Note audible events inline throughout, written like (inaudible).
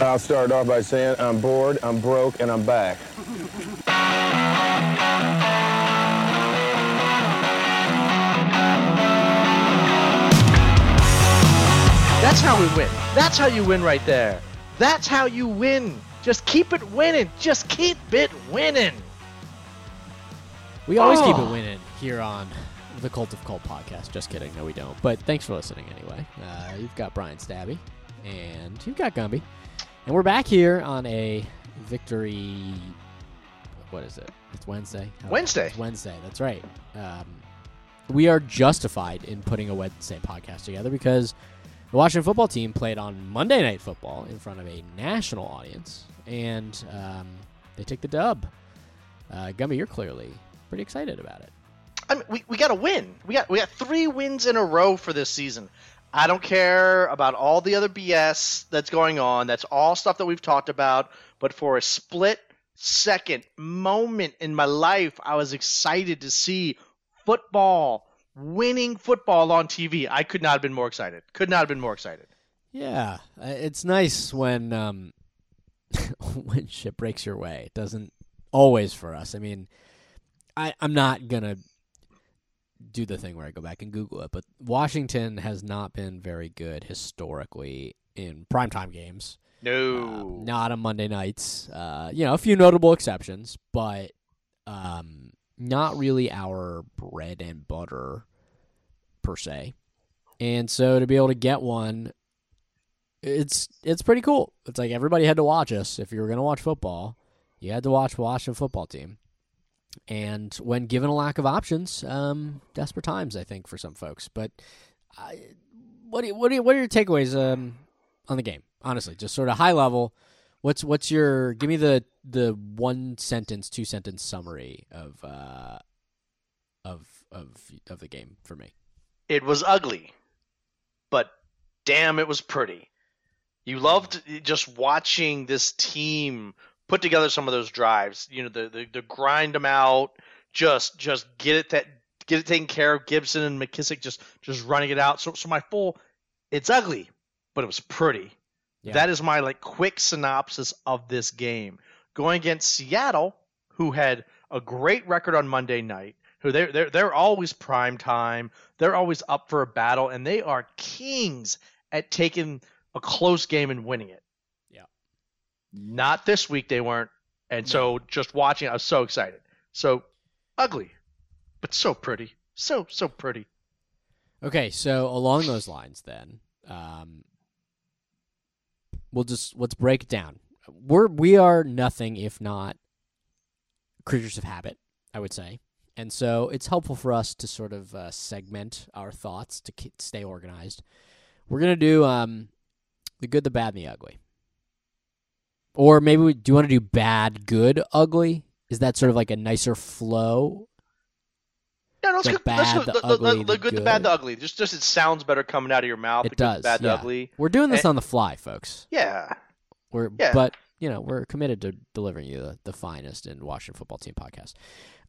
I'll start off by saying I'm bored, I'm broke, and I'm back. That's how we win. That's how you win right there. That's how you win. Just keep it winning. Just keep it winning. We always keep Oh. it winning here on the Cult of Cult podcast. Just kidding. No, we don't. But thanks for listening anyway. Uh, you've got Brian Stabby and you've got Gumby. And we're back here on a victory. What is it? It's Wednesday. Oh, Wednesday. It's Wednesday. That's right. Um, we are justified in putting a Wednesday podcast together because the Washington football team played on Monday Night Football in front of a national audience, and um, they took the dub. Uh, Gumby, you're clearly pretty excited about it. I mean, we, we got to win. We got we got three wins in a row for this season. I don't care about all the other BS that's going on. That's all stuff that we've talked about. But for a split second moment in my life, I was excited to see football, winning football on TV. I could not have been more excited. Could not have been more excited. Yeah, uh, it's nice when um, (laughs) when shit breaks your way. It doesn't always for us. I mean, I I'm not gonna do the thing where I go back and Google it, but Washington has not been very good historically in primetime games. No. Um, not on Monday nights. Uh, you know, a few notable exceptions, but um, not really our bread and butter per se. And so to be able to get one, it's it's pretty cool. It's like everybody had to watch us if you were going to watch football. You had to watch Washington football team. And when given a lack of options, um, desperate times, I think, for some folks. But what do you, what do you, what are your takeaways um, on the game? Honestly, just sort of high level. What's what's your give me the the one sentence, two sentence summary of uh, of of of the game for me. It was ugly, but damn, it was pretty. You loved just watching this team put together some of those drives. You know, the the, the grind them out, just just get it that get it taken care of. Gibson and McKissick just just running it out. So so my full, it's ugly, but it was pretty. Yeah. That is my like quick synopsis of this game. Going against Seattle, who had a great record on Monday night, who they're they're they're always prime time. They're always up for a battle, and they are kings at taking a close game and winning it. Not this week they weren't. And so just watching, I was so excited. So ugly, but so pretty. So so pretty. Okay, so along those lines, then, um, we'll just let's break it down. We're we are nothing if not creatures of habit, I would say, and so it's helpful for us to sort of uh, segment our thoughts to ke- stay organized. We're gonna do um, the good, the bad, and the ugly, or maybe we, do you want to do bad, good, ugly? Is that sort of like a nicer flow? No, let's The go, let's bad, go, the the, ugly, the the good, the bad, the ugly. Just just it sounds better coming out of your mouth. It does. bad, yeah. ugly. We're doing this Eh. on the fly, folks. Yeah. We're Yeah. but you know we're committed to delivering you the, the finest in Washington football team podcast.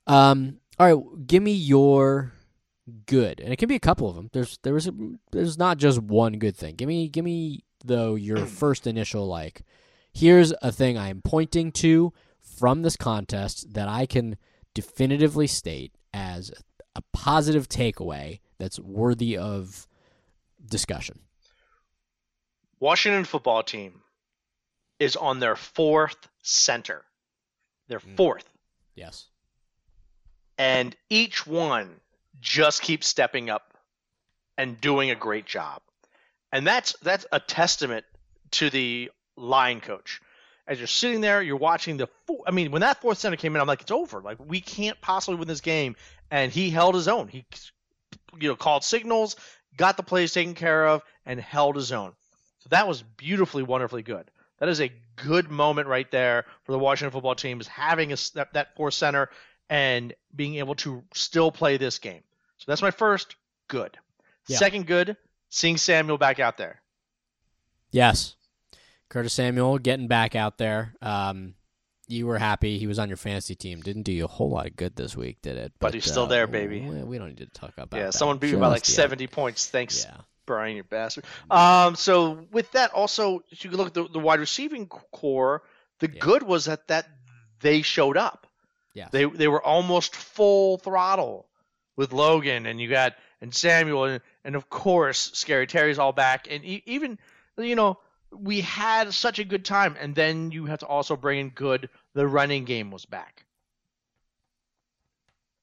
Um, all right, give me your good, and it can be a couple of them. There's there was a, there's not just one good thing. Give me give me though your (clears throat) first initial like. Here's a thing I am pointing to from this contest that I can definitively state as a positive takeaway that's worthy of discussion. Washington football team is on their fourth center. Their Mm. fourth. Yes. and each one just keeps stepping up and doing a great job. And that's that's a testament to the line coach. As you're sitting there, you're watching the. Four, I mean, when that fourth center came in, I'm like, it's over. Like we can't possibly win this game. And he held his own. He, you know, called signals, got the plays taken care of, and held his own. So that was beautifully, wonderfully good. That is a good moment right there for the Washington football team is having a, that, that fourth center and being able to still play this game. So that's my first good. Yeah. Second good, seeing Samuel back out there. Yes. Curtis Samuel getting back out there. Um, you were happy he was on your fantasy team. Didn't do you a whole lot of good this week, did it? But he's still there, baby. We, we don't need to talk about yeah, that. someone beat you by like. 70 points. Thanks, Yeah. Brian, you bastard. Um, so with that, also, if you can look at the, the wide receiving corps, the Yeah. good was that that they showed up. Yeah. They they were almost full throttle with Logan, and you got and Samuel, and, and of course, Scary Terry's all back, and e- even you know we had such a good time, and then you have to also bring in good. The running game was back.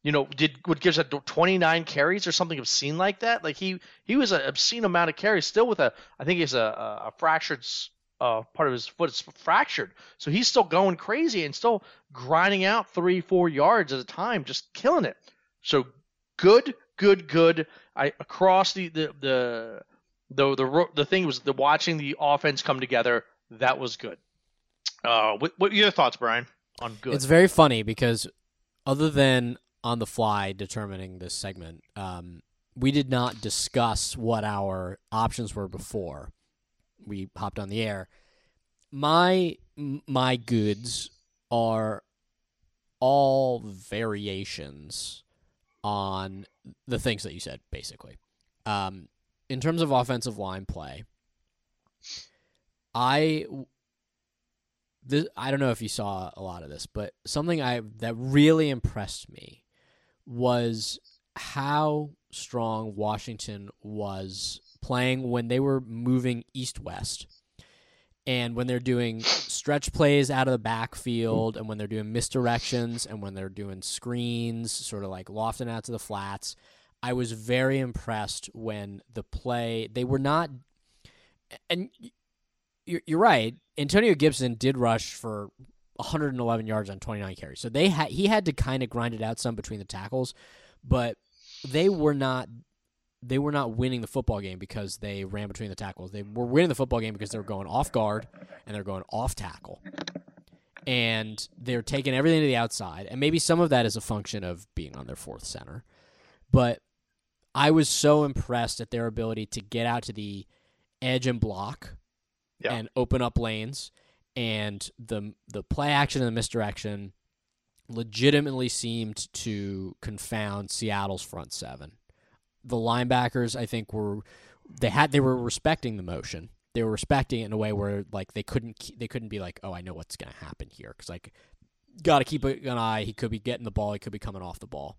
You know, did what gives it 29 carries or something obscene like that? Like he he was an obscene amount of carries, still with a I think he's a a, a fractured uh, part of his foot is fractured, so he's still going crazy and still grinding out three four yards at a time, just killing it. So good, good, good. I across the the the the the, the thing was the watching the offense come together. That was good. Uh, what what are your thoughts, Brian, on good? It's very funny because other than on the fly determining this segment, um, we did not discuss what our options were before we hopped on the air. My my goods are all variations on the things that you said, basically. Um, in terms of offensive line play, I this, I don't know if you saw a lot of this, but something I that really impressed me was how strong Washington was playing when they were moving east west. And when they're doing stretch plays out of the backfield, and when they're doing misdirections, and when they're doing screens, sort of like lofting out to the flats, I was very impressed when the play, they were not, and you're, right. Antonio Gibson did rush for 111 yards on 29 carries. So they had he had to kind of grind it out some between the tackles, but they were not they were not winning the football game because they ran between the tackles. They were winning the football game because they were going off guard and they're going off tackle. And they're taking everything to the outside. And maybe some of that is a function of being on their fourth center. But I was so impressed at their ability to get out to the edge and block Yeah. and open up lanes and the the play action and the misdirection legitimately seemed to confound Seattle's front seven. The linebackers, I think, were they had they were respecting the motion. They were respecting it in a way where like they couldn't they couldn't be like, oh, I know what's going to happen here because like got to keep an eye. He could be getting the ball. He could be coming off the ball,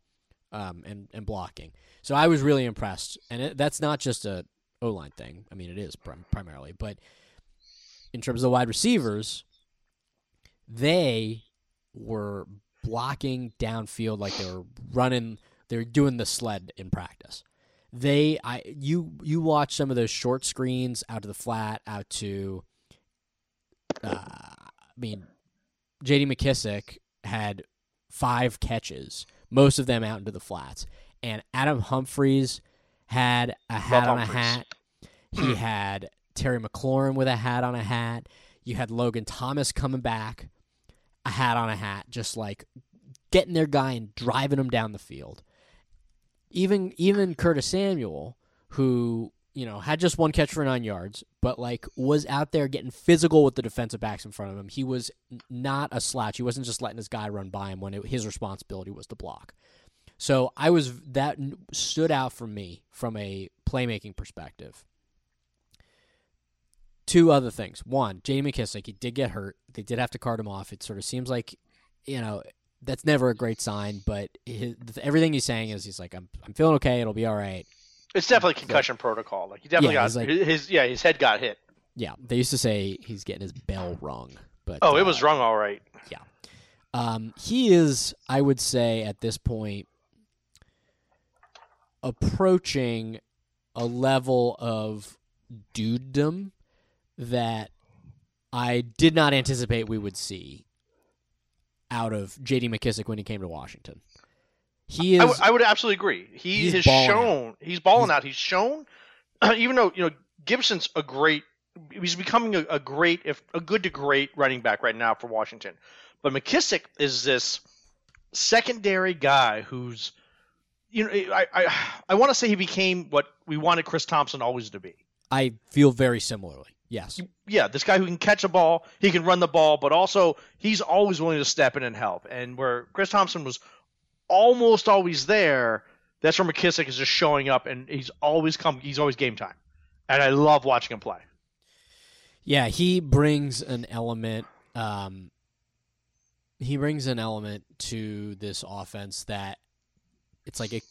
um, and and blocking. So I was really impressed, and it, that's not just a O line thing. I mean, it is prim- primarily, but in terms of the wide receivers, they were blocking downfield like they were running. They were doing the sled in practice. They, I, you, you watch some of those short screens out to the flat, out to. Uh, I mean, J.D. McKissick had five catches, most of them out into the flats, and Adam Humphries had a hat on a hat. (clears throat) He had Terry McLaurin with a hat on a hat. You had Logan Thomas coming back, a hat on a hat, just like getting their guy and driving him down the field. Even even Curtis Samuel, who you know had just one catch for nine yards, but like was out there getting physical with the defensive backs in front of him. He was not a slouch. He wasn't just letting his guy run by him when it, his responsibility was to block. So I was that stood out for me from a playmaking perspective. Two other things. One, Jamie McKissick, he did get hurt. They did have to cart him off. It sort of seems like, you know, that's never a great sign. But his, everything he's saying is he's like, I'm, I'm feeling okay. It'll be all right. It's definitely concussion protocol. Like he definitely Yeah, got like- his, yeah his head got hit. Yeah, they used to say he's getting his bell rung. But Oh, it uh, was rung All right. Yeah, um, he is, I would say, at this point, approaching a level of dudedom that I did not anticipate we would see out of J.D. McKissick when he came to Washington. He is. I, w- I would absolutely agree. He has shown he's balling He's- out. He's shown, (clears throat) even though you know Gibson's a great, he's becoming a, a great, if a good to great running back right now for Washington. But McKissick is this secondary guy who's, you know, I I, I want to say he became what we wanted Chris Thompson always to be. I feel very similarly. Yes. Yeah, this guy who can catch a ball, he can run the ball, but also he's always willing to step in and help. And where Chris Thompson was almost always there, that's where McKissick is just showing up, and he's always come. He's always game time. and I love watching him play. Yeah, he brings an element. Um, he brings an element to this offense that it's like it,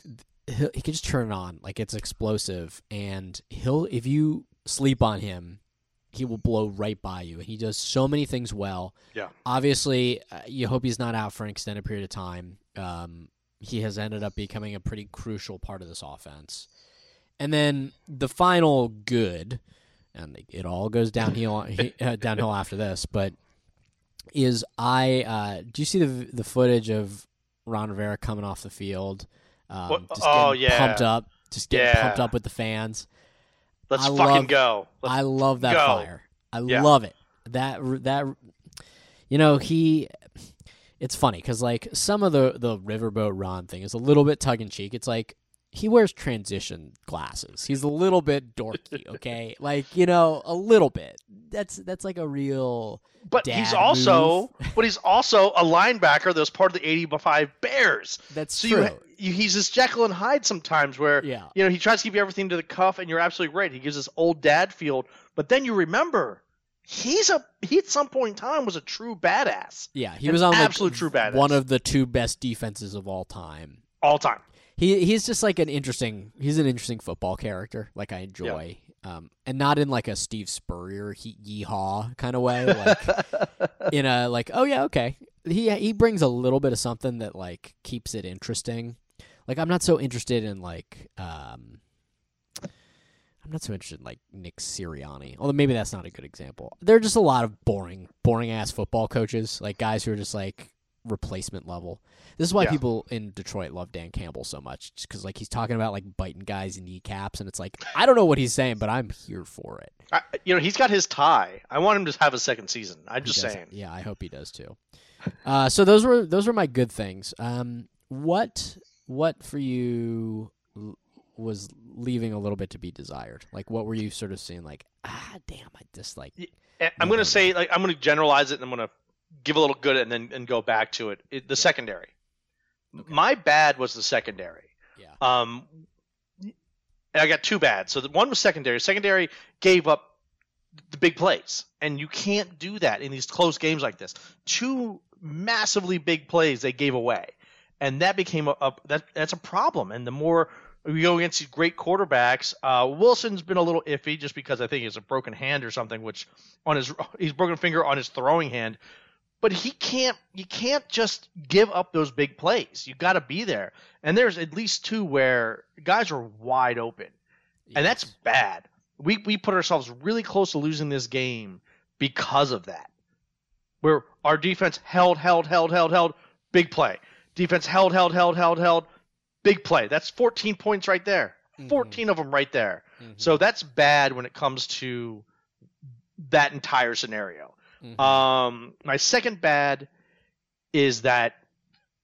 he can just turn it on, like it's explosive, and he'll if you sleep on him, he will blow right by you. He does so many things well. Yeah. Obviously, uh, you hope he's not out for an extended period of time. Um, he has ended up becoming a pretty crucial part of this offense. And then the final good, and it all goes downhill uh, downhill (laughs) after this, but is I uh, do you see the the footage of Ron Rivera coming off the field? Um, oh, yeah. pumped up, just getting Yeah. pumped up with the fans. Let's I fucking love- go. Let's, I love that go. fire. I Yeah. love it. That that you know he. It's funny because like some of the the riverboat Ron thing is a little bit tug in cheek. It's like he wears transition glasses. He's a little bit dorky. (laughs) Okay, like you know a little bit. That's that's like a real. but he's also, (laughs) but he's also a linebacker that was part of the '85 Bears. That's So true. you, you, he's this Jekyll and Hyde sometimes, where Yeah. you know he tries to keep everything to the cuff, and you're absolutely right. He gives this old dad feel, but then you remember he's a he at some point in time was a true badass yeah, he was on like, absolute true badass. one of the two best defenses of all time. all time. He he's just like an interesting. He's an interesting football character. Like I enjoy, um, and not in like a Steve Spurrier he, yeehaw kind of way. Like (laughs) in a like, oh yeah, okay. He he brings a little bit of something that like keeps it interesting. Like I'm not so interested in like um. I'm not so interested in like Nick Sirianni, although maybe that's not a good example. There are just a lot of boring, boring ass football coaches, like guys who are just like replacement level. This is why Yeah. people in Detroit love Dan Campbell so much, because like he's talking about like biting guys in kneecaps, and it's like I don't know what he's saying, but I'm here for it. I, you know he's got his tie. I want him to have a second season. I'm He just does- saying. Yeah, I hope he does too. Uh, so those were those were my good things. Um, what what for you was leaving a little bit to be desired? Like, what were you sort of seeing? Like, ah, damn, I just like. I'm gonna say like I'm going to generalize it, and I'm going to give a little good, and then and go back to it. it the secondary. My bad was the secondary. Yeah. Um, and I got two bad. So the one was secondary. Secondary gave up the big plays, and you can't do that in these close games like this. Two massively big plays they gave away, and that became a, a that that's a problem. And the more we go against these great quarterbacks, uh, Wilson's been a little iffy just because I think he has a broken hand or something, which on his (laughs) he's broken finger on his throwing hand. But he can't. You can't just give up those big plays. You got to be there. And there's at least two where guys are wide open, and that's bad. We we put ourselves really close to losing this game because of that. Where our defense held, held, held, held, held, big play. Defense held, held, held, held, held, big play. That's 14 points right there. Mhm. 14 of them right there. Mhm. So that's bad when it comes to that entire scenario. Mhm. Um, my second bad is that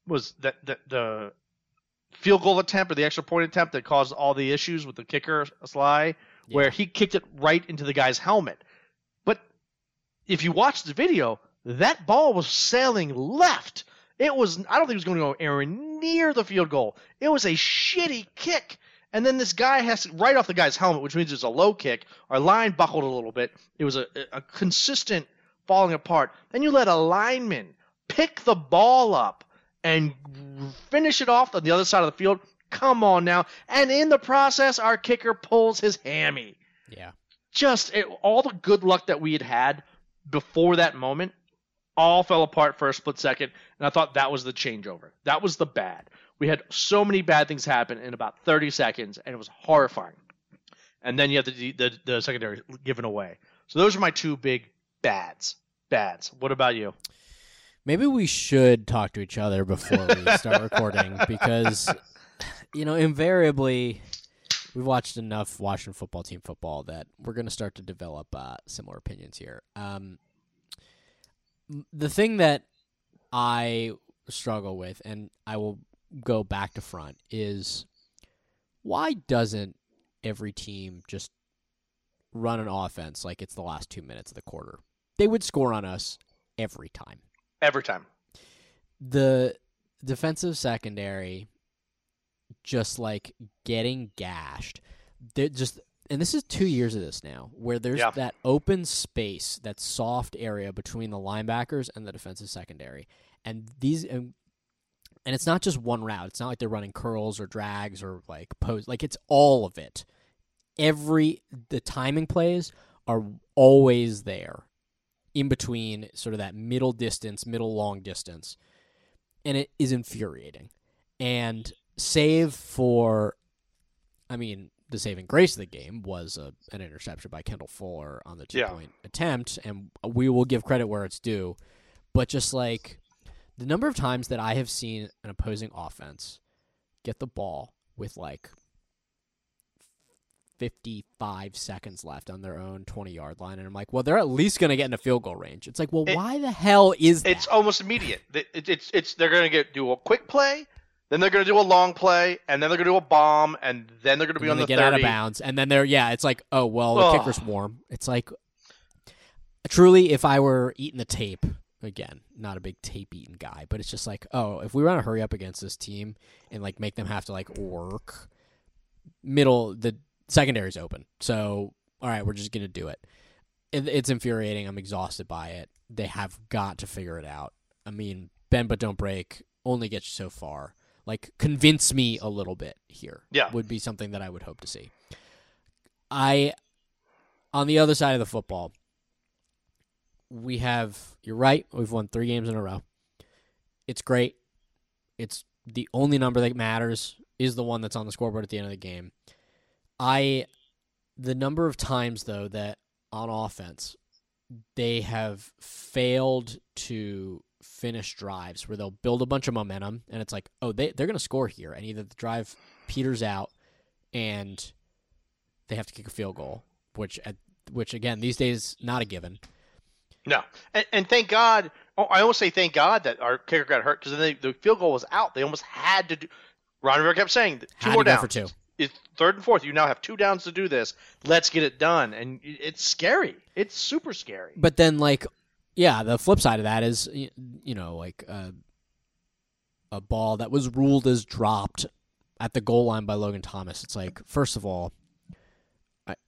was that the, the field goal attempt or the extra point attempt that caused all the issues with the kicker Slye, where he kicked it right into the guy's helmet. But if you watch the video, that ball was sailing left. It was I don't think it was going to go anywhere near the field goal. It was a shitty kick. And then this guy has to right off the guy's helmet, which means it's a low kick. Our line buckled a little bit. It was a, a consistent falling apart. Then you let a lineman pick the ball up and finish it off on the other side of the field. Come on now. And in the process, our kicker pulls his hammy. yeah. Just it, all the good luck that we had had before that moment all fell apart for a split second. And I thought that was the changeover. That was the bad. We had so many bad things happen in about 30 seconds, and it was horrifying. And then you have the, the, the secondary given away. So those are my two big bads. Bads. What about you? Maybe we should talk to each other before we start (laughs) recording because, you know, invariably we've watched enough Washington football team football that we're going to start to develop uh, similar opinions here. Um, the thing that I struggle with, and I will go back to front, is why doesn't every team just run an offense like it's the last two minutes of the quarter? They would score on us every time Every time. the defensive secondary just like getting gashed. They're just and this is two years of this now, where there's Yeah. that open space, that soft area between the linebackers and the defensive secondary, and these. And, and it's not just one route. It's not like they're running curls or drags or like pose. Like it's all of it. Every the timing plays are always there, in between sort of that middle distance, middle long distance, and it is infuriating. And save for, I mean, the saving grace of the game was a, an interception by Kendall Fuller on the two Yeah. point attempt, and we will give credit where it's due. But just like the number of times that I have seen an opposing offense get the ball with like 55 seconds left on their own 20 yard line, and I'm like, well, they're at least going to get in a field goal range. It's like, well, It- why the hell is that? It's almost immediate. It- it- It's it's they're gonna get do a quick play, then they're gonna do a long play, and then they're gonna do a bomb, and then they're gonna be and on the get out of bounds, and then they're yeah, it's like oh well, the Ugh. kicker's warm. It's like truly, if I were eating the tape again, not a big tape eating guy, but it's just like oh, if we want to hurry up against this team and like make them have to like work middle, the secondary's open, so all right, we're just gonna do it. it it's infuriating. I'm exhausted by it. They have got to figure it out. I mean, bend but don't break only gets you so far. Like convince me a little bit here. Yeah. would be something that I would hope to see. I, on the other side of the football, we have. You're right. We've won three games in a row. It's great. It's the only number that matters is the one that's on the scoreboard at the end of the game. I, the number of times though that on offense they have failed to finish drives where they'll build a bunch of momentum and it's like, oh, they they're gonna score here, and either the drive peters out and they have to kick a field goal, which at which again these days not a given. No, and, and thank God. Oh, I almost say thank God that our kicker got hurt because then the field goal was out. They almost had to do. Ron Rivera kept saying two Had more to go for two. It's third and fourth. You now have two downs to do this. Let's get it done. And it's scary. It's super scary. But then, like, yeah, the flip side of that is, you know, like a, a ball that was ruled as dropped at the goal line by Logan Thomas. It's like, first of all,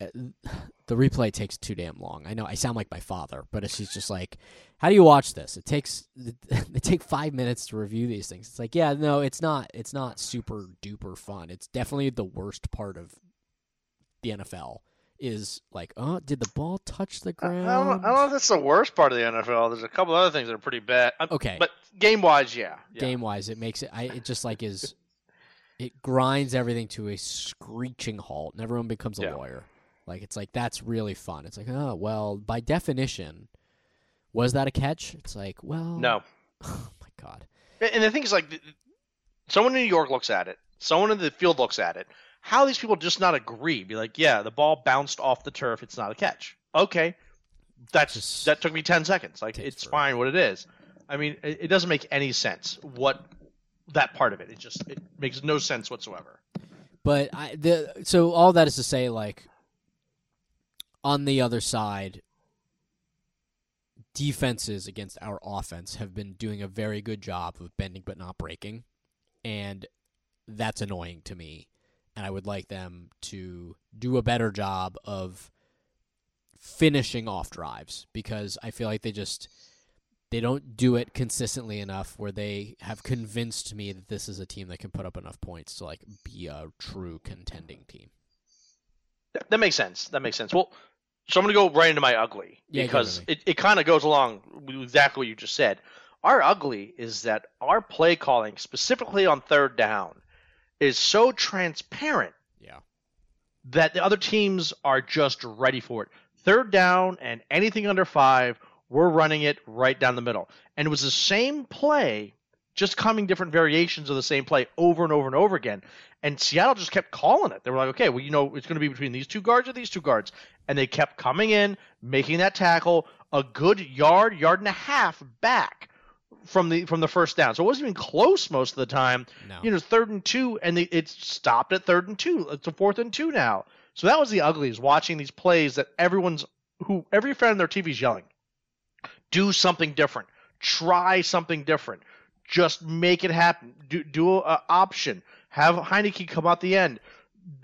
I, I- (sighs) the replay takes too damn long. I know I sound like my father, but it's just like, how do you watch this? It takes (laughs) they take five minutes to review these things. It's like, yeah, no, it's not. It's not super duper fun. It's definitely the worst part of the NFL. Is like, oh, did the ball touch the I I ground? don't, I don't know if that's the worst part of the NFL. There's a couple other things that are pretty bad. Uh, Okay. But game wise, yeah. yeah. game wise it makes it I it just like is it grinds everything to a screeching halt and everyone becomes a Yeah. lawyer like it's like that's really fun it's like oh well by definition was that a catch it's like well No. (laughs) oh my god And the thing is, like, someone in New York looks at it, someone in the field looks at it. How these people just not agree? Be like, yeah, the ball bounced off the turf. It's not a catch. Okay, that's Just that took me ten seconds. Like, it's forever. fine what it is. I mean, it, it doesn't make any sense. What that part of it? It just it makes no sense whatsoever. but I the so all that is to say like on the other side defenses against our offense have been doing a very good job of bending but not breaking and that's annoying to me and I would like them to do a better job of finishing off drives because I feel like they just they don't do it consistently enough where they have convinced me that this is a team that can put up enough points to like be a true contending team. That, makes sense. That makes sense. Well, so I'm gonna go right into my ugly Yeah, because it, it kind of goes along with exactly what you just said. Our ugly is that our play calling, specifically on third down, is so transparent Yeah. that the other teams are just ready for it. Third down and anything under five, we're running it right down the middle. And it was the same play, just coming different variations of the same play over and over and over again. And Seattle just kept calling it. They were like, okay, well, you know, it's going to be between these two guards or these two guards. And they kept coming in, making that tackle a good yard, yard and a half back from the from the first down. So it wasn't even close most of the time No. you know, third and two, and they, it stopped at third and two. It's a fourth and two now. So that was the ugliest watching these plays that everyone's who every fan on their TV is yelling, do something different, try something different, just make it happen. Do do a, a option. Have Heinicke come out the end.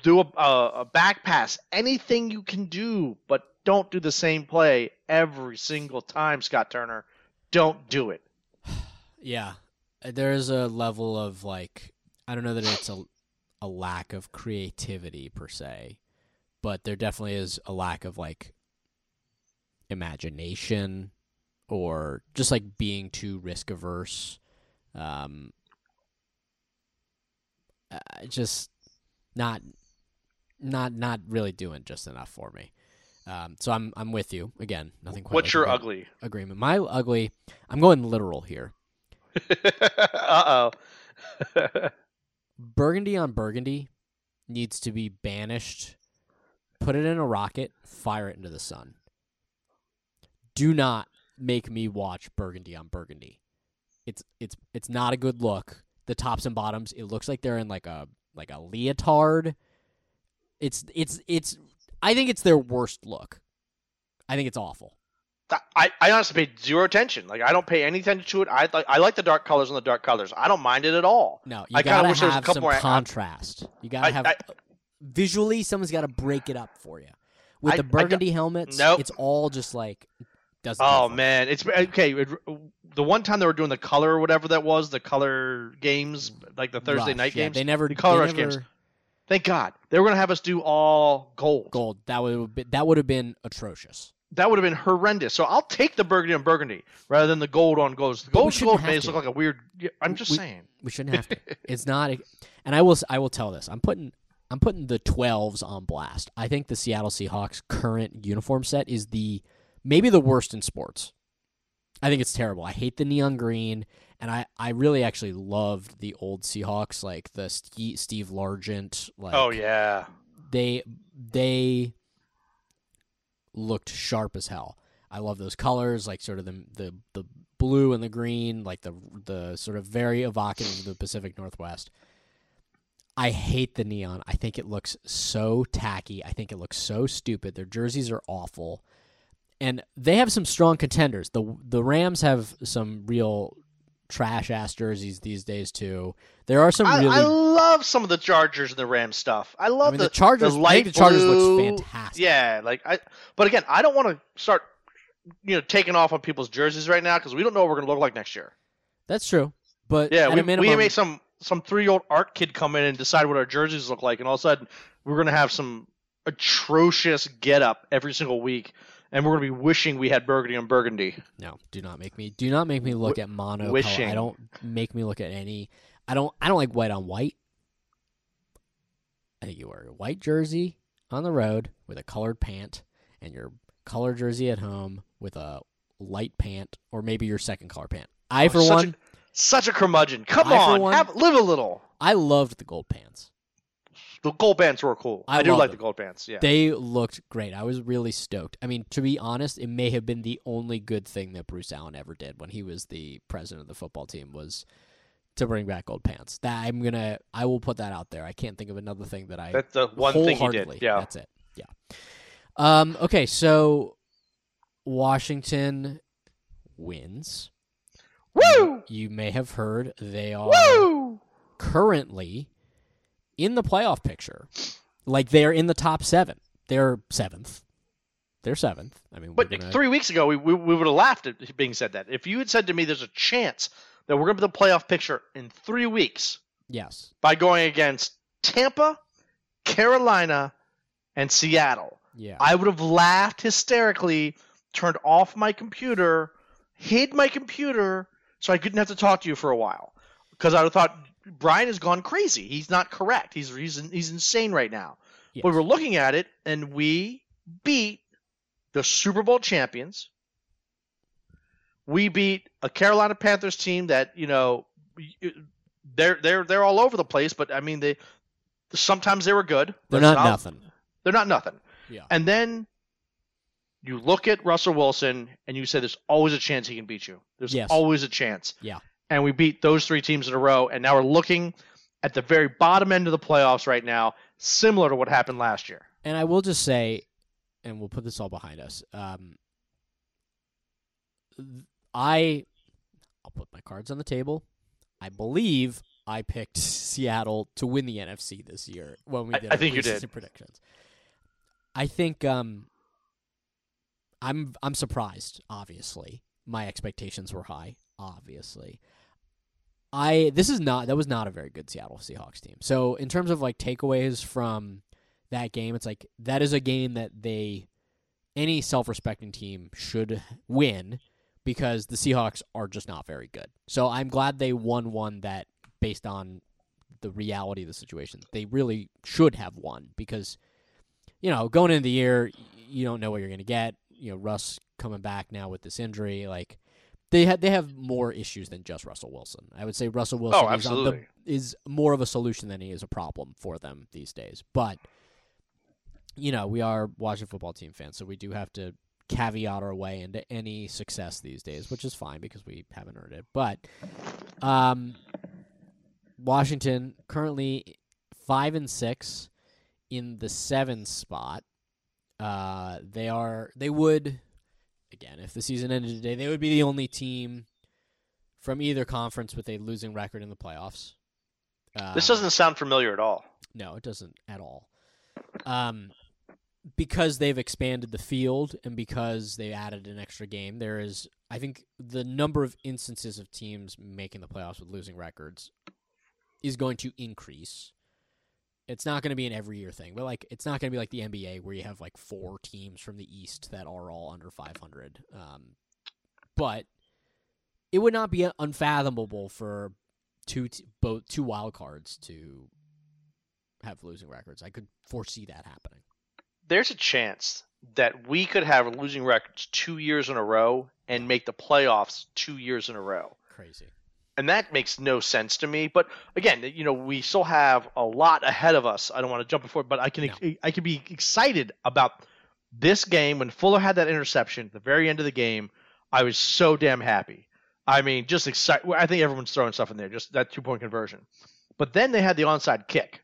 Do a, a, back pass, anything you can do, but don't do the same play every single time, Scott Turner. Don't do it. Yeah, there is a level of like I don't know that it's a a lack of creativity per se, but there definitely is a lack of like imagination or just like being too risk averse. Um, just not not not really doing just enough for me. Um, so I'm I'm with you again. Nothing. Quite What's like your ugly? agreement? My ugly. I'm going literal here. (laughs) uh oh. (laughs) Burgundy on Burgundy needs to be banished. Put it in a rocket, fire it into the sun. Do not make me watch Burgundy on Burgundy. It's it's it's not a good look. The tops and bottoms, it looks like they're in like a like a leotard. It's it's it's I think it's their worst look. I think it's awful. I, I honestly paid zero attention. Like I don't pay any attention to it. I like I like the dark colors and the dark colors. I don't mind it at all. No, you I gotta wish there was a have couple some more- I- contrast. You gotta I- have I- visually. Someone's got to break it up for you. With I- the I burgundy helmets, Nope. it's all just like doesn't. Oh go for me. man, it's okay. it- the one time they were doing the color or whatever that was, the color games, like the Thursday Rush, night yeah, games. They never the color they rush games. Thank God they were gonna have us do all gold. Gold. That would have been, that would have been atrocious. That would have been horrendous. So I'll take the burgundy on burgundy rather than the gold on gold. The gold gold have look like a weird. I'm just We- saying. We shouldn't have to. (laughs) it's not. And I will. I will tell this. I'm putting. I'm putting the 12s on blast. I think the Seattle Seahawks current uniform set is the maybe the worst in sports. I think it's terrible. I hate the neon green, and I, I really actually loved the old Seahawks, like the Steve, Steve Largent. Like, oh yeah. they they looked sharp as hell. I love those colors, like sort of the the the blue and the green, like the the sort of very evocative of the Pacific Northwest. I hate the neon. I think it looks so tacky. I think it looks so stupid. Their jerseys are awful. And they have some strong contenders. The the Rams have some real trash ass jerseys these days too. There are some I, really I love some of the Chargers and the Rams stuff. I love I mean, the, the Chargers- The I light think the Chargers looks fantastic. Yeah, like I. But again, I don't want to start, you know, taking off on people's jerseys right now because we don't know what we're gonna look like next year. That's true. But Yeah, we, minimum, we may some some three year old art kid come in and decide what our jerseys look like, and all of a sudden we're gonna have some atrocious get up every single week, and we're gonna be wishing we had burgundy on burgundy. no, do not make me do not make me look at mono color. I don't make me look at any. I don't. I don't like white on white. I think you wear a white jersey on the road with a colored pant, and your colored jersey at home with a light pant, or maybe your second color pant. I, oh, for Oh, such one, a, such a curmudgeon. Come I, on, one- have live a little. I loved the gold pants. The gold pants were cool. I I, do like them. the gold pants. Yeah. They looked great. I was really stoked. I mean, to be honest, it may have been the only good thing that Bruce Allen ever did when he was the president of the football team was to bring back gold pants. That I'm gonna, I will put that out there. I can't think of another thing that I That's the one thing he did. Yeah. that's it. Yeah. Um. Okay. So Washington wins. Woo! You may have heard they are Woo! currently in the playoff picture. Like they're in the top seven. They're seventh. They're seventh. I mean, But gonna, three weeks ago, we, we, we would have laughed at being said that. If you had said to me, "There's a chance that we're going to be the playoff picture in three weeks yes, by going against Tampa, Carolina, and Seattle," yeah, I would have laughed hysterically, turned off my computer, hid my computer, so I couldn't have to talk to you for a while, because I would have thought Brian has gone crazy. He's not correct. He's he's he's insane right now. yes. But we're looking at it, and we beat the Super Bowl champions. We beat a Carolina Panthers team that you know they're they're they're all over the place, but I mean they sometimes they were good. they're Let's not nothing. They're not nothing. Yeah. And then you look at Russell Wilson and you say there's always a chance he can beat you. There's Yes. always a chance. Yeah. And we beat those three teams in a row, and now we're looking at the very bottom end of the playoffs right now, similar to what happened last year. And I will just say, and we'll put this all behind us. Um, I, I'll put my cards on the table. I believe I picked Seattle to win the NFC this year when we did I our think you did. predictions. I think um, I'm I'm surprised. Obviously, my expectations were high. Obviously, I this is not that was not a very good Seattle Seahawks team. So in terms of like takeaways from that game, it's like that is a game that they any self-respecting team should win because the Seahawks are just not very good. So I'm glad they won one that based on the reality of the situation. They really should have won because you know, going into the year, you don't know what you're going to get. You know, Russ coming back now with this injury, like they had they have more issues than just Russell Wilson. I would say Russell Wilson Oh, is, on the, is more of a solution than he is a problem for them these days. But you know, we are Washington football team fans, so we do have to caveat our way into any success these days, which is fine because we haven't earned it. But um, Washington currently five and six in the seven spot. Uh, they are they would again if the season ended today, they would be the only team from either conference with a losing record in the playoffs. This Um, doesn't sound familiar at all. no, it doesn't at all. Um, because they've expanded the field and because they added an extra game, there is, I think, the number of instances of teams making the playoffs with losing records is going to increase. It's not going to be an every year thing, but like it's not going to be like the NBA where you have like four teams from the East that are all under 500. Um, but it would not be unfathomable for two t- both two wild cards to have losing records. I could foresee that happening. There's a chance that we could have losing records two years in a row and make the playoffs two years in a row. Crazy. And that makes no sense to me. But again, you know, we still have a lot ahead of us. I don't want to jump before, but I can I can be excited about this game. When Fuller had that interception at the very end of the game, I was so damn happy. I mean, just excited. I think everyone's throwing stuff in there, just that two point conversion. But then they had the onside kick,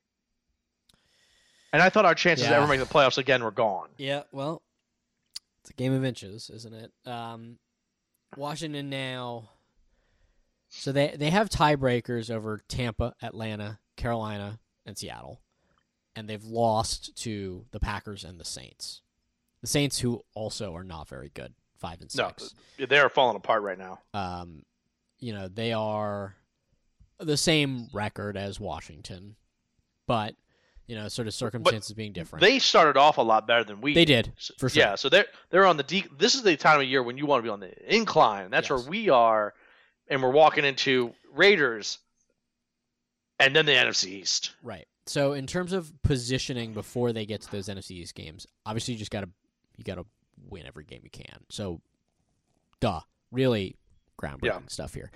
and I thought our chances of Yeah. ever making the playoffs again were gone. Yeah, well, it's a game of inches, isn't it? Um, Washington now. So they they have tiebreakers over Tampa, Atlanta, Carolina, and Seattle, and they've lost to the Packers and the Saints. The Saints, who also are not very good, five and six. No, they are falling apart right now. um, you know, they are the same record as Washington, but you know, sort of circumstances being different. They started off a lot better than we. They did, for sure. Yeah, so they're they're on the de- This is the time of year when you want to be on the incline. That's Yes. where we are, and we're walking into Raiders, and then the NFC East. Right. So in terms of positioning before they get to those NFC East games, obviously you just gotta you gotta win every game you can. So, duh, really groundbreaking Yeah. stuff here.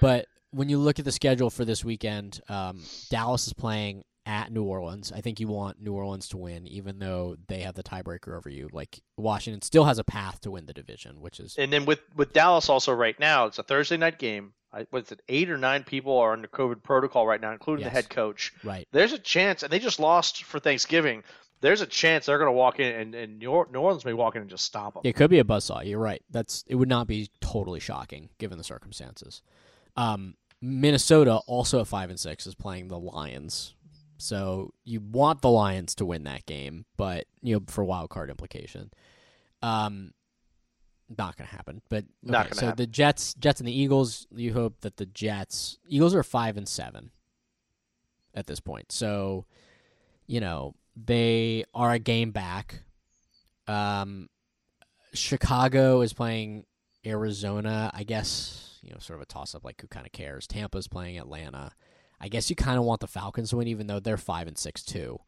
But when you look at the schedule for this weekend, um, Dallas is playing at New Orleans. I think you want New Orleans to win, even though they have the tiebreaker over you. Like Washington still has a path to win the division, which is And then with with Dallas also right now, it's a Thursday night game. I, what's it? Eight or nine people are under COVID protocol right now, including the head coach. right. There's a chance, and they just lost for Thanksgiving. There's a chance they're going to walk in, and, and New Orleans may walk in and just stop them. It could be a buzzsaw. You're right. That's it. Would not be totally shocking given the circumstances. Um, Minnesota also at five and six is playing the Lions, so you want the Lions to win that game, but you know for wild card implication, um, not gonna happen. But Not okay, so happen. the Jets, Jets and the Eagles. You hope that the Jets, Eagles are five and seven at this point. So, you know they are a game back. Um, Chicago is playing Arizona. I guess you know, sort of a toss up. Like who kind of cares? Tampa's playing Atlanta. I guess you kind of want the Falcons to win, even though they're five and six too.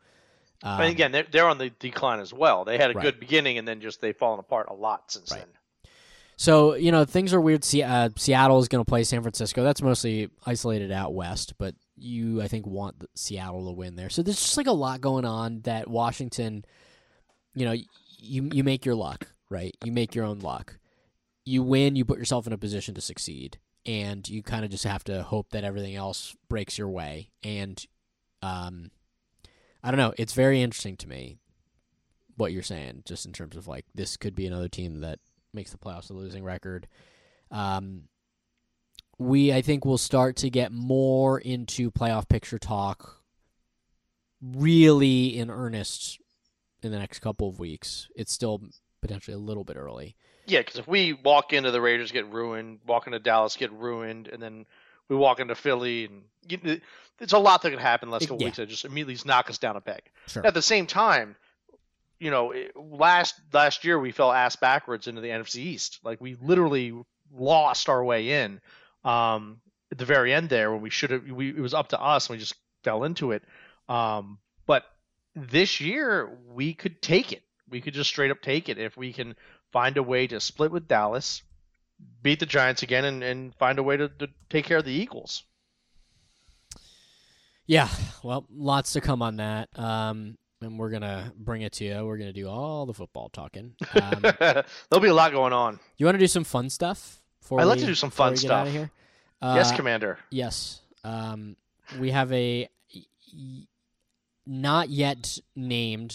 Um, and again, they're, they're on the decline as well. They had a Right. good beginning, and then just they've fallen apart a lot since Right. then. So you know things are weird. Se- uh, Seattle is going to play San Francisco. That's mostly isolated out west, but you I think want the- Seattle to win there. So there's just like a lot going on that Washington, you know, you you make your luck, right? You make your own luck. You win, you put yourself in a position to succeed, and you kind of just have to hope that everything else breaks your way. And um, I don't know. It's very interesting to me what you're saying, just in terms of like this could be another team that makes the playoffs a losing record. Um, we I think will start to get more into playoff picture talk really in earnest in the next couple of weeks. It's still potentially a little bit early. Yeah, because if we walk into the Raiders get ruined, walk into Dallas get ruined, and then we walk into Philly and you, it's a lot that could happen in the last couple Yeah. weeks that just immediately knock us down a peg. Sure. At the same time, you know, last last year we fell ass backwards into the NFC East. Like we literally lost our way in um, at the very end there when we should have. We it was up to us and we just fell into it. Um, but this year we could take it. We could just straight up take it if we can find a way to split with Dallas, beat the Giants again, and, and find a way to, to take care of the Eagles. Yeah, well, lots to come on that. Um, and we're gonna bring it to you. We're gonna do all the football talking. Um, (laughs) There'll be a lot going on. you want to do some fun stuff? I'd like we- to do some fun stuff. Here. Uh, yes, Commander. Yes. Um, we have a y- not yet named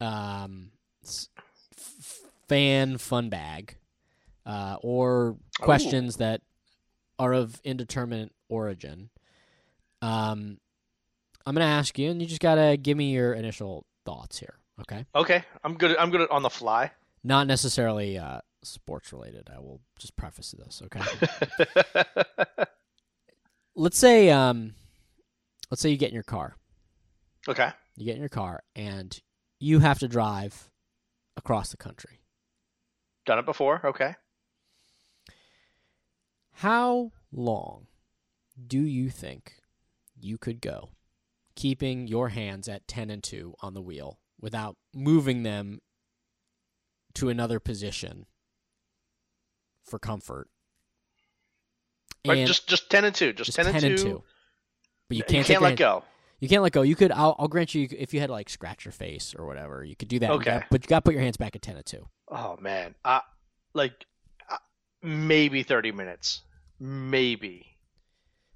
um, f- fan fun bag uh, or questions that are of indeterminate origin. Um, I'm going to ask you, and you just got to give me your initial thoughts here, okay? Okay, I'm good. I'm good on the fly. Not necessarily uh, sports related. I will just preface this, okay? (laughs) let's say um, let's say you get in your car. okay. You get in your car and you have to drive across the country. Done it before. Okay. How long do you think you could go keeping your hands at 10 and 2 on the wheel without moving them to another position for comfort? And just just ten and two. Just, just ten, and, two. But you You can't, can't, let hand- go. You can't let go. You could. I'll, I'll grant you. If you had to like scratch your face or whatever, you could do that. You Okay. gotta- but you got to put your hands back at ten and two. Oh man. Uh, like uh, maybe thirty minutes. Maybe.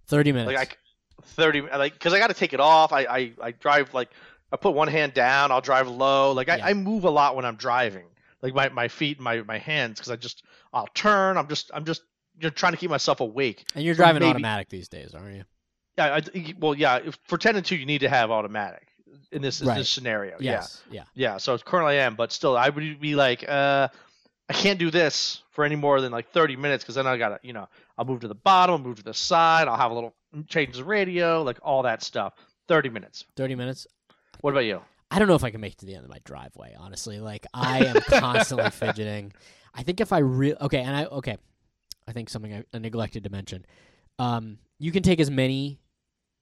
Thirty minutes. Like I thirty. Like because I got to take it off. I, I I drive like I put one hand down. I'll drive low. Like I, Yeah. I move a lot when I'm driving. Like my my feet, and my my hands, because I just I'll turn. I'm just I'm just you know, trying to keep myself awake. and you're driving maybe- automatic these days, aren't you? Yeah. I, well, yeah. if- For ten and two, you need to have automatic in this in Right. this scenario. Yeah. Yes. Yeah. Yeah, so currently I am, but still, I would be like, uh, I can't do this for any more than like 30 minutes because then I gotta, you know, I'll move to the bottom, I'll move to the side, I'll have a little change the radio, like all that stuff. 30 minutes. Thirty minutes. What about you? I don't know if I can make it to the end of my driveway. Honestly, like I am (laughs) constantly fidgeting. I think if I re okay, and I okay, I think something I, I neglected to mention. Um, you can take as many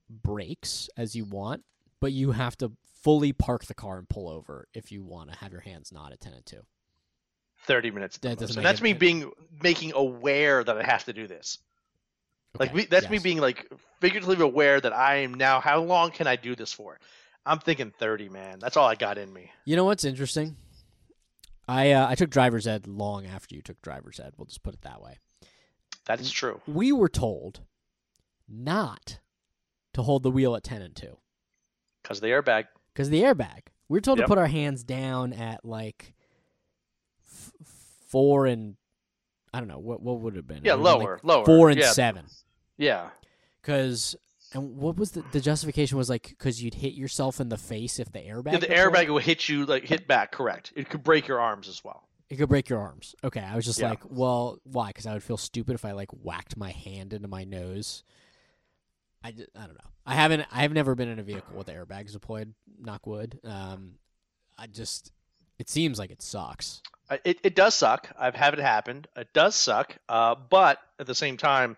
breaks as you want, but you have to fully park the car and pull over if you want to have your hands not at ten and two. 30 minutes. at That most. doesn't And that's it- me being making aware that I have to do this. Like we, that's me being like figuratively aware that I am now. How long can I do this for? I'm thinking 30, man. That's all I got in me. You know what's interesting? I uh, I took driver's ed long after you took driver's ed. We'll just put it that way. That is true. We were told not to hold the wheel at 10 and 2 Because the airbag. because the airbag. We were told Yep. to put our hands down at like f- 4 and I don't know what what would it have been. Yeah, lower, like lower. 4 and yeah, 7 Yeah. cuz and what was the the justification was like cuz you'd hit yourself in the face if the airbag Yeah, the airbag would hit you like hit back. Correct. It could break your arms as well. It could break your arms. Okay, I was just Yeah. like, well, why? Because I would feel stupid if I like whacked my hand into my nose. I, I don't know. I haven't. I have never been in a vehicle with airbags deployed. Knock wood. Um, I just. It seems like it sucks. Uh, It it does suck. I've had it happen. It does suck. Uh, but at the same time,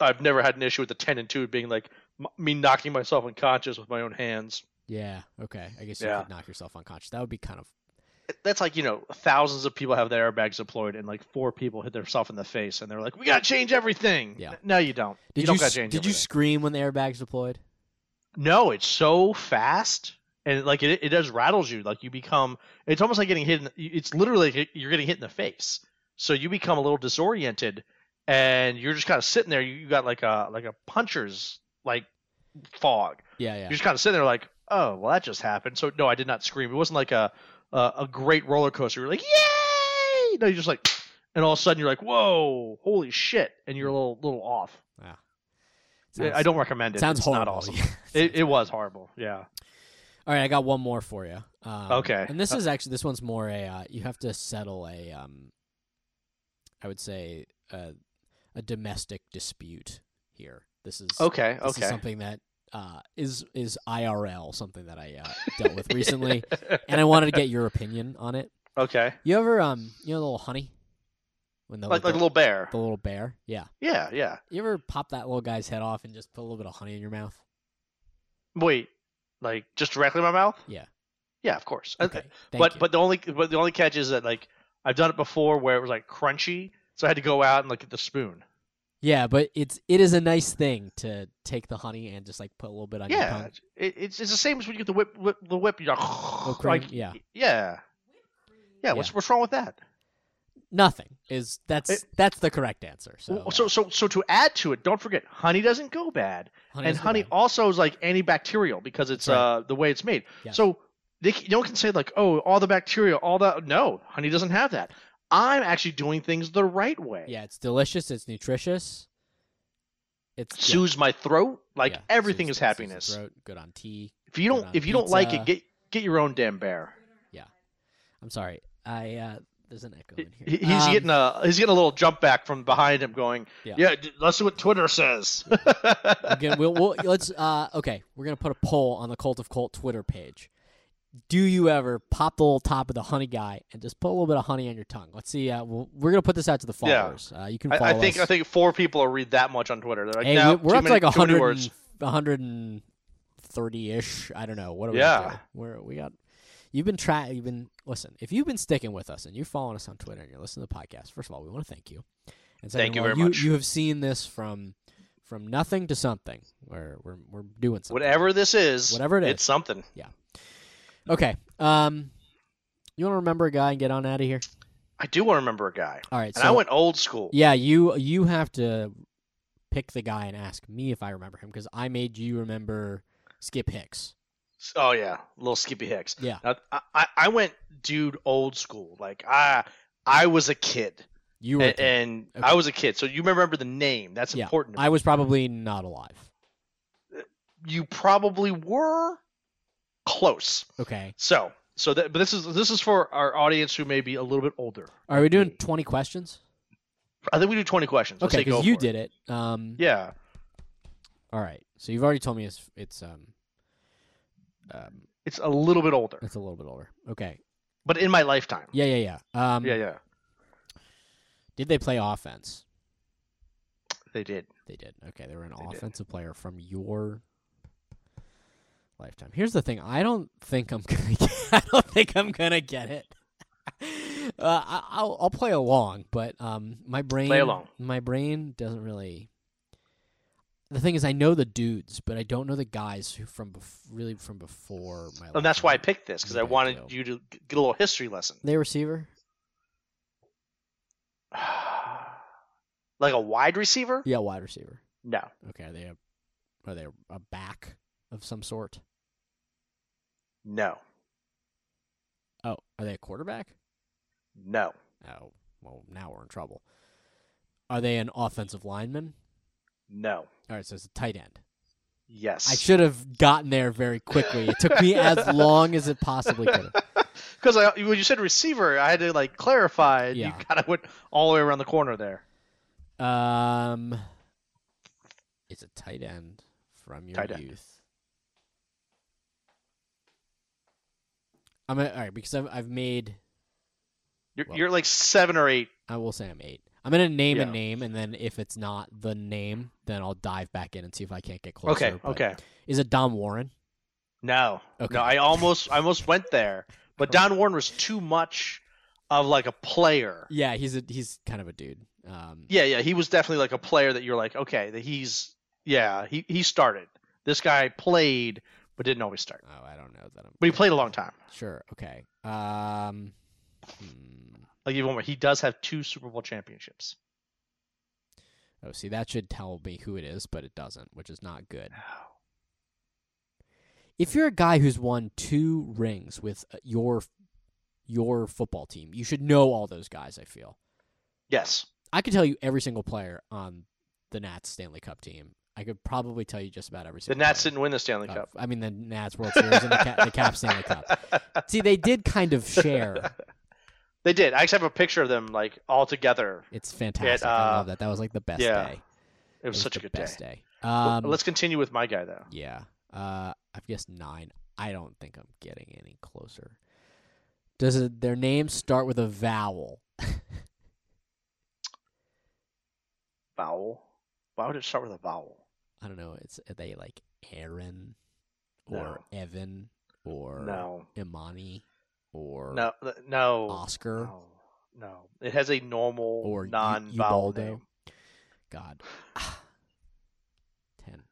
I've never had an issue with the ten and two being like m- me knocking myself unconscious with my own hands. Yeah. Okay. I guess you Yeah. could knock yourself unconscious. That would be kind of. That's like you know thousands of people have their airbags deployed and like four people hit themselves in the face and they're like we gotta change everything. Yeah. No, you don't. Did you don't gotta change Did you scream when the airbags deployed? No, it's so fast, and like it, it does rattles you. Like you become, it's almost like getting hit. In, it's literally like you're getting hit in the face. So you become a little disoriented, and you're just kind of sitting there. You, you got like a like a puncher's like fog. Yeah. Yeah. You're just kind of sitting there like, oh, well that just happened. So no, I did not scream. It wasn't like a a, a great roller coaster. You're like, yay! No, you're just like, and all of a sudden you're like, "Whoa, holy shit!" and you're a little little off. Sounds- I don't recommend it. Sounds it's horrible. not awesome. (laughs) It, it was horrible. Yeah. All right, I got one more for you. Um, Okay. and this Uh, is actually this one's more a uh, you have to settle a um, I would say a, a domestic dispute here. This is Okay. This is okay. something that uh, is is IRL, something that I uh, dealt with recently, and I wanted to get your opinion on it. okay. You ever um, you know the little honey, when the Like like a little bear. the little bear, yeah. Yeah. Yeah. You ever pop that little guy's head off and just put a little bit of honey in your mouth? Wait. Like just directly in my mouth? Yeah. Yeah. Of course. Okay, but you. but the only but the only catch is that like I've done it before where it was like crunchy, so I had to go out and look at the spoon. Yeah, but it's it is a nice thing to take the honey and just like put a little bit on your Yeah, tongue. it, it's it's the same as when you get the whip, whip the whip. You know, cream, like yeah. yeah, yeah. What's what's wrong with that? Nothing is that's It- that's the correct answer. So so so so to add to it, don't forget honey doesn't go bad, honey and honey best. also is like antibacterial because it's right. uh the way it's made. Yeah. So they, no one can say like, oh, all the bacteria, all that. No, honey doesn't have that. I'm actually doing things the right way. yeah, it's delicious. It's nutritious. It's yeah, Soothes my throat. Like yeah, everything soothes- is happiness. throat, good on tea. If you don't if you don't like it, get get your own damn bear. Yeah, I'm sorry. I uh, there's an echo in here. He's Um, getting a he's getting a little jump back from behind him, going, Yeah. "Yeah, let's see what Twitter says." Again, we'll, we'll let's uh okay. We're gonna put a poll on the Cult of Colt Twitter page. Do you ever pop the little top of the honey guy and just put a little bit of honey on your tongue? Let's see. Uh, we'll, we're gonna put this out to the Yeah. followers. Uh, you can follow I, I think us. I think four people will read that much on Twitter. They're like, hey, no, we- we're up to like too many 100, 130 ish. I don't know. What are we? Yeah. to? We're got. You've been try. You've been listen. If you've been sticking with us and you're following us on Twitter and you're listening to the podcast, first of all, we want to thank you. And Thank you all, very much. You have seen this from from nothing to something. We're we're we're doing something. Whatever this is, Whatever it is. it's something. Okay. Um, you want to remember a guy and get on out of here? I do want to remember a guy, All right. and so I went old school. Yeah, you you have to pick the guy and ask me if I remember him because I made you remember Skip Hicks. Oh yeah, little Skippy Hicks. Yeah. Now, I- I went dude old school. Like I I was a kid, You were. and, and Okay. I was a kid, so you remember the name. That's yeah, important. I was probably not alive. you probably were close. Okay. So, so that, but this is this is for our audience who may be a little bit older. Are we doing twenty questions? I think we do twenty questions. Okay, because you did it. Um. Yeah, All right. So you've already told me it's it's um. Um, it's a little bit older, it's a little bit older. Okay. but in my lifetime. Yeah, yeah, yeah. Um, Yeah, yeah, Did they play offense? they did. They did. Okay, they were an They did. offensive player from your lifetime. Here's the thing: I don't think I'm (laughs) gonna. Get, I don't think I'm gonna get it. (laughs) Uh, I, I'll I'll play along, but um, my brain play along. My brain doesn't really. The thing is, I know the dudes, but I don't know the guys who from bef- really from before my. And that's why I picked this because I wanted you to get a little history lesson. They receiver. (sighs) like a wide receiver? Yeah, wide receiver. No, Okay, are they a, are they a back of some sort? no, Oh, are they a quarterback? no, Oh, well, now we're in trouble. Are they an offensive lineman? no. All right, so it's a tight end. Yes. I should have gotten there very quickly. It took me as (laughs) long as it possibly could have. Because when you said receiver, I had to like clarify. and You kind of went all the way around the corner there. Um, it's a tight end from your Tight end. I'm a, all right because I've I've made. You're, Well- you're like seven or eight. I will say I'm eight. I'm gonna name a name, and then if it's not the name, then I'll dive back in and see if I can't get closer. Okay. but- Okay. Is it Don Warren? No. Okay. No. I almost I almost went there, but Don Warren was too much of like a player. Yeah, he's a he's kind of a dude. Um, Yeah. Yeah. He was definitely like a player that you're like, okay, that he's yeah he he started. This guy played, but didn't always start. Oh, I don't know that I'm But he played a long time. sure. Okay. Um, hmm. Like even more, he does have two Super Bowl championships. Oh, see, that should tell me who it is, but it doesn't, which is not good. If you're a guy who's won two rings with uh, your your football team, you should know all those guys. I feel. Yes. I could tell you every single player on the Nats Stanley Cup team. I could probably tell you just about every The. Nats didn't win the Stanley Uh, Cup. I mean, the Nats World Series and the, Cap, the Cap Stanley Cup. (laughs) See, they did kind of share. (laughs) They did. I actually have a picture of them like all together. It's fantastic. I uh, love that. That was like the best yeah, day. It was It such a good day. best day. Um, Let's continue with my guy though. yeah. Uh, I've guessed nine. I don't think I'm getting any closer. Does it, their name start with a vowel? (laughs) Vowel. Why would it start with a vowel? I don't know. It's are they like Aaron or Evan or No. Imani or No. No. Oscar No. No. It has a normal or non-vowel Ubaldo. name. God. (sighs) Ten.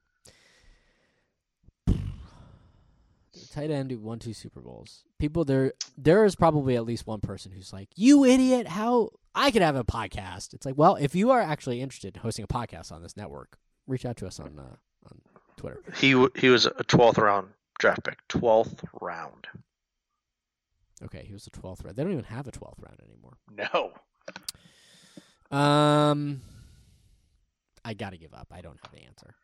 Tight end who won two Super Bowls. People there there is probably at least one person who's like, You idiot, how I could have a podcast. It's like, well, if you are actually interested in hosting a podcast on this network, reach out to us on uh, on Twitter. He w- he was a 12th round draft pick. 12th round. Okay, he was the twelfth round. They don't even have a twelfth round anymore. No. Um I gotta give up. I don't have the answer.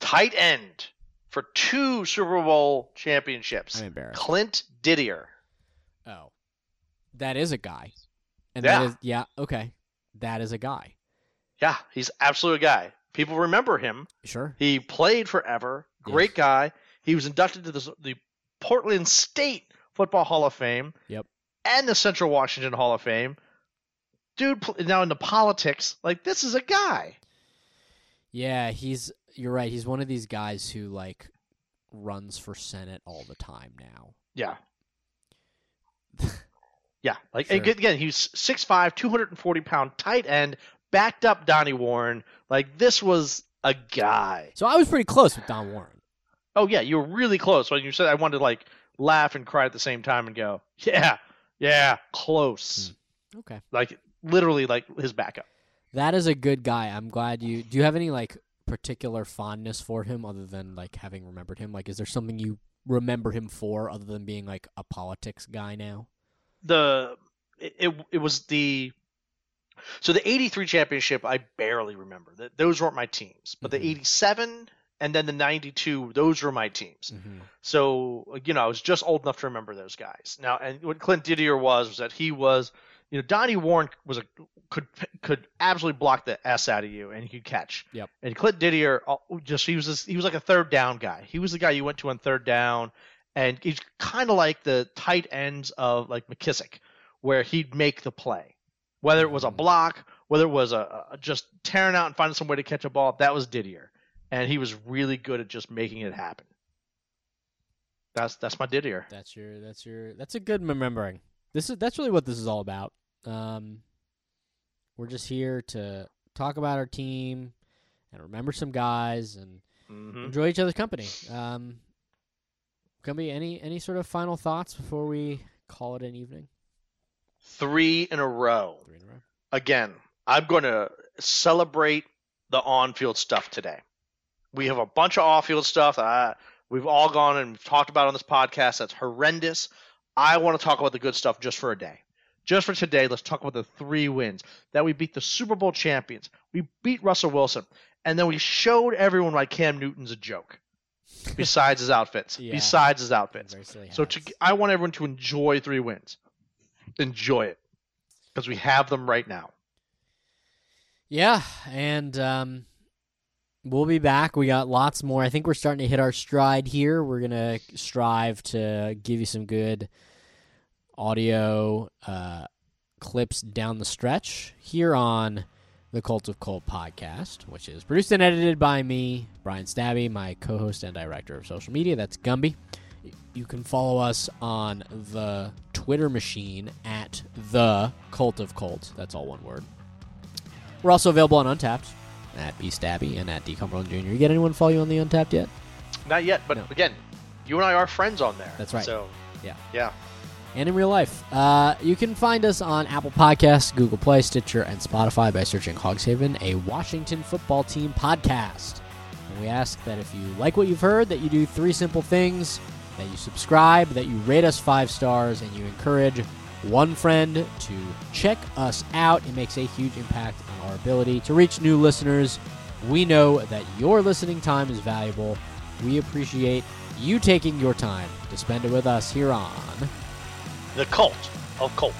Tight end for two Super Bowl championships. I'm embarrassed. Clint Didier. Oh. That is a guy. And Yeah. that is yeah, okay. That is a guy. Yeah, he's absolutely a guy. People remember him. Sure. He played forever. Great Yes. guy. He was inducted to the, the Portland State Football Hall of Fame. Yep. And the Central Washington Hall of Fame. Dude, now into politics. Like this is a guy. Yeah, he's you're right. He's one of these guys who like runs for senate all the time now. Yeah. (laughs) Yeah. Like Sure. again, he's 6'5", 240 pound tight end, backed up Donnie Warren. Like this was a guy. So I was pretty close with Don Warren. Oh yeah, you were really close when you said I wanted to like laugh and cry at the same time and go, yeah, yeah, close. Hmm. Okay. Like literally like his backup. That is a good guy. I'm glad you Do you have any like particular fondness for him other than like having remembered him? Like is there something you remember him for other than being like a politics guy now? The it it, it was the so the 83 championship I barely remember. That those weren't my teams. But Mhm. the 87 and then the 92 those were my teams. Mm-hmm. So you know, I was just old enough to remember those guys. Now, and what Clint Didier was was that he was, you know, Donnie Warren was a could could absolutely block the s out of you and he could catch. Yep. And Clint Didier uh, just he was this, he was like a third down guy. He was the guy you went to on third down, and he's kind of like the tight ends of like McKissic, where he'd make the play, whether it was a Mhm. block, whether it was a, a just tearing out and finding some way to catch a ball. That was Didier, and he was really good at just making it happen. That's that's my Didier. That's your that's your that's a good remembering. This is that's really what this is all about. Um we're just here to talk about our team and remember some guys and hmm enjoy each other's company. Um Gumby, any any sort of final thoughts before we call it an evening? Three in a row. Three in a row. Again, I'm going to celebrate the on-field stuff today. We have a bunch of off-field stuff that I, we've all gone and talked about on this podcast. That's horrendous. I want to talk about the good stuff just for a day. Just for today, let's talk about the three wins that we beat the Super Bowl champions. We beat Russell Wilson, and then we showed everyone why Cam Newton's a joke. (laughs) Besides his outfits, Yeah. bits. his outfits. So to, I want everyone to enjoy three wins. Enjoy it. Because we have them right now. Yeah, and um, we'll be back. We got lots more. I think we're starting to hit our stride here. We're gonna strive to give you some good audio uh, clips down the stretch here on the Cult of Colt podcast, which is produced and edited by me, Brian Stabby, my co-host and director of social media. That's Gumby. You can follow us on the Twitter machine at the Cult of Colt. That's all one word. We're also available on Untappd at B Stabby and at D Cumberland Jr. You get anyone follow you on the Untappd yet? Not yet, but No. again, you and I are friends on there. That's right. So Yeah. Yeah. and in real life. Uh, you can find us on Apple Podcasts, Google Play, Stitcher, and Spotify by searching Hogshaven, a Washington football team podcast. And we ask that if you like what you've heard, that you do three simple things: that you subscribe, that you rate us five stars, and you encourage one friend to check us out. It makes a huge impact on our ability to reach new listeners. We know that your listening time is valuable. We appreciate you taking your time to spend it with us here on The Cult of Colt.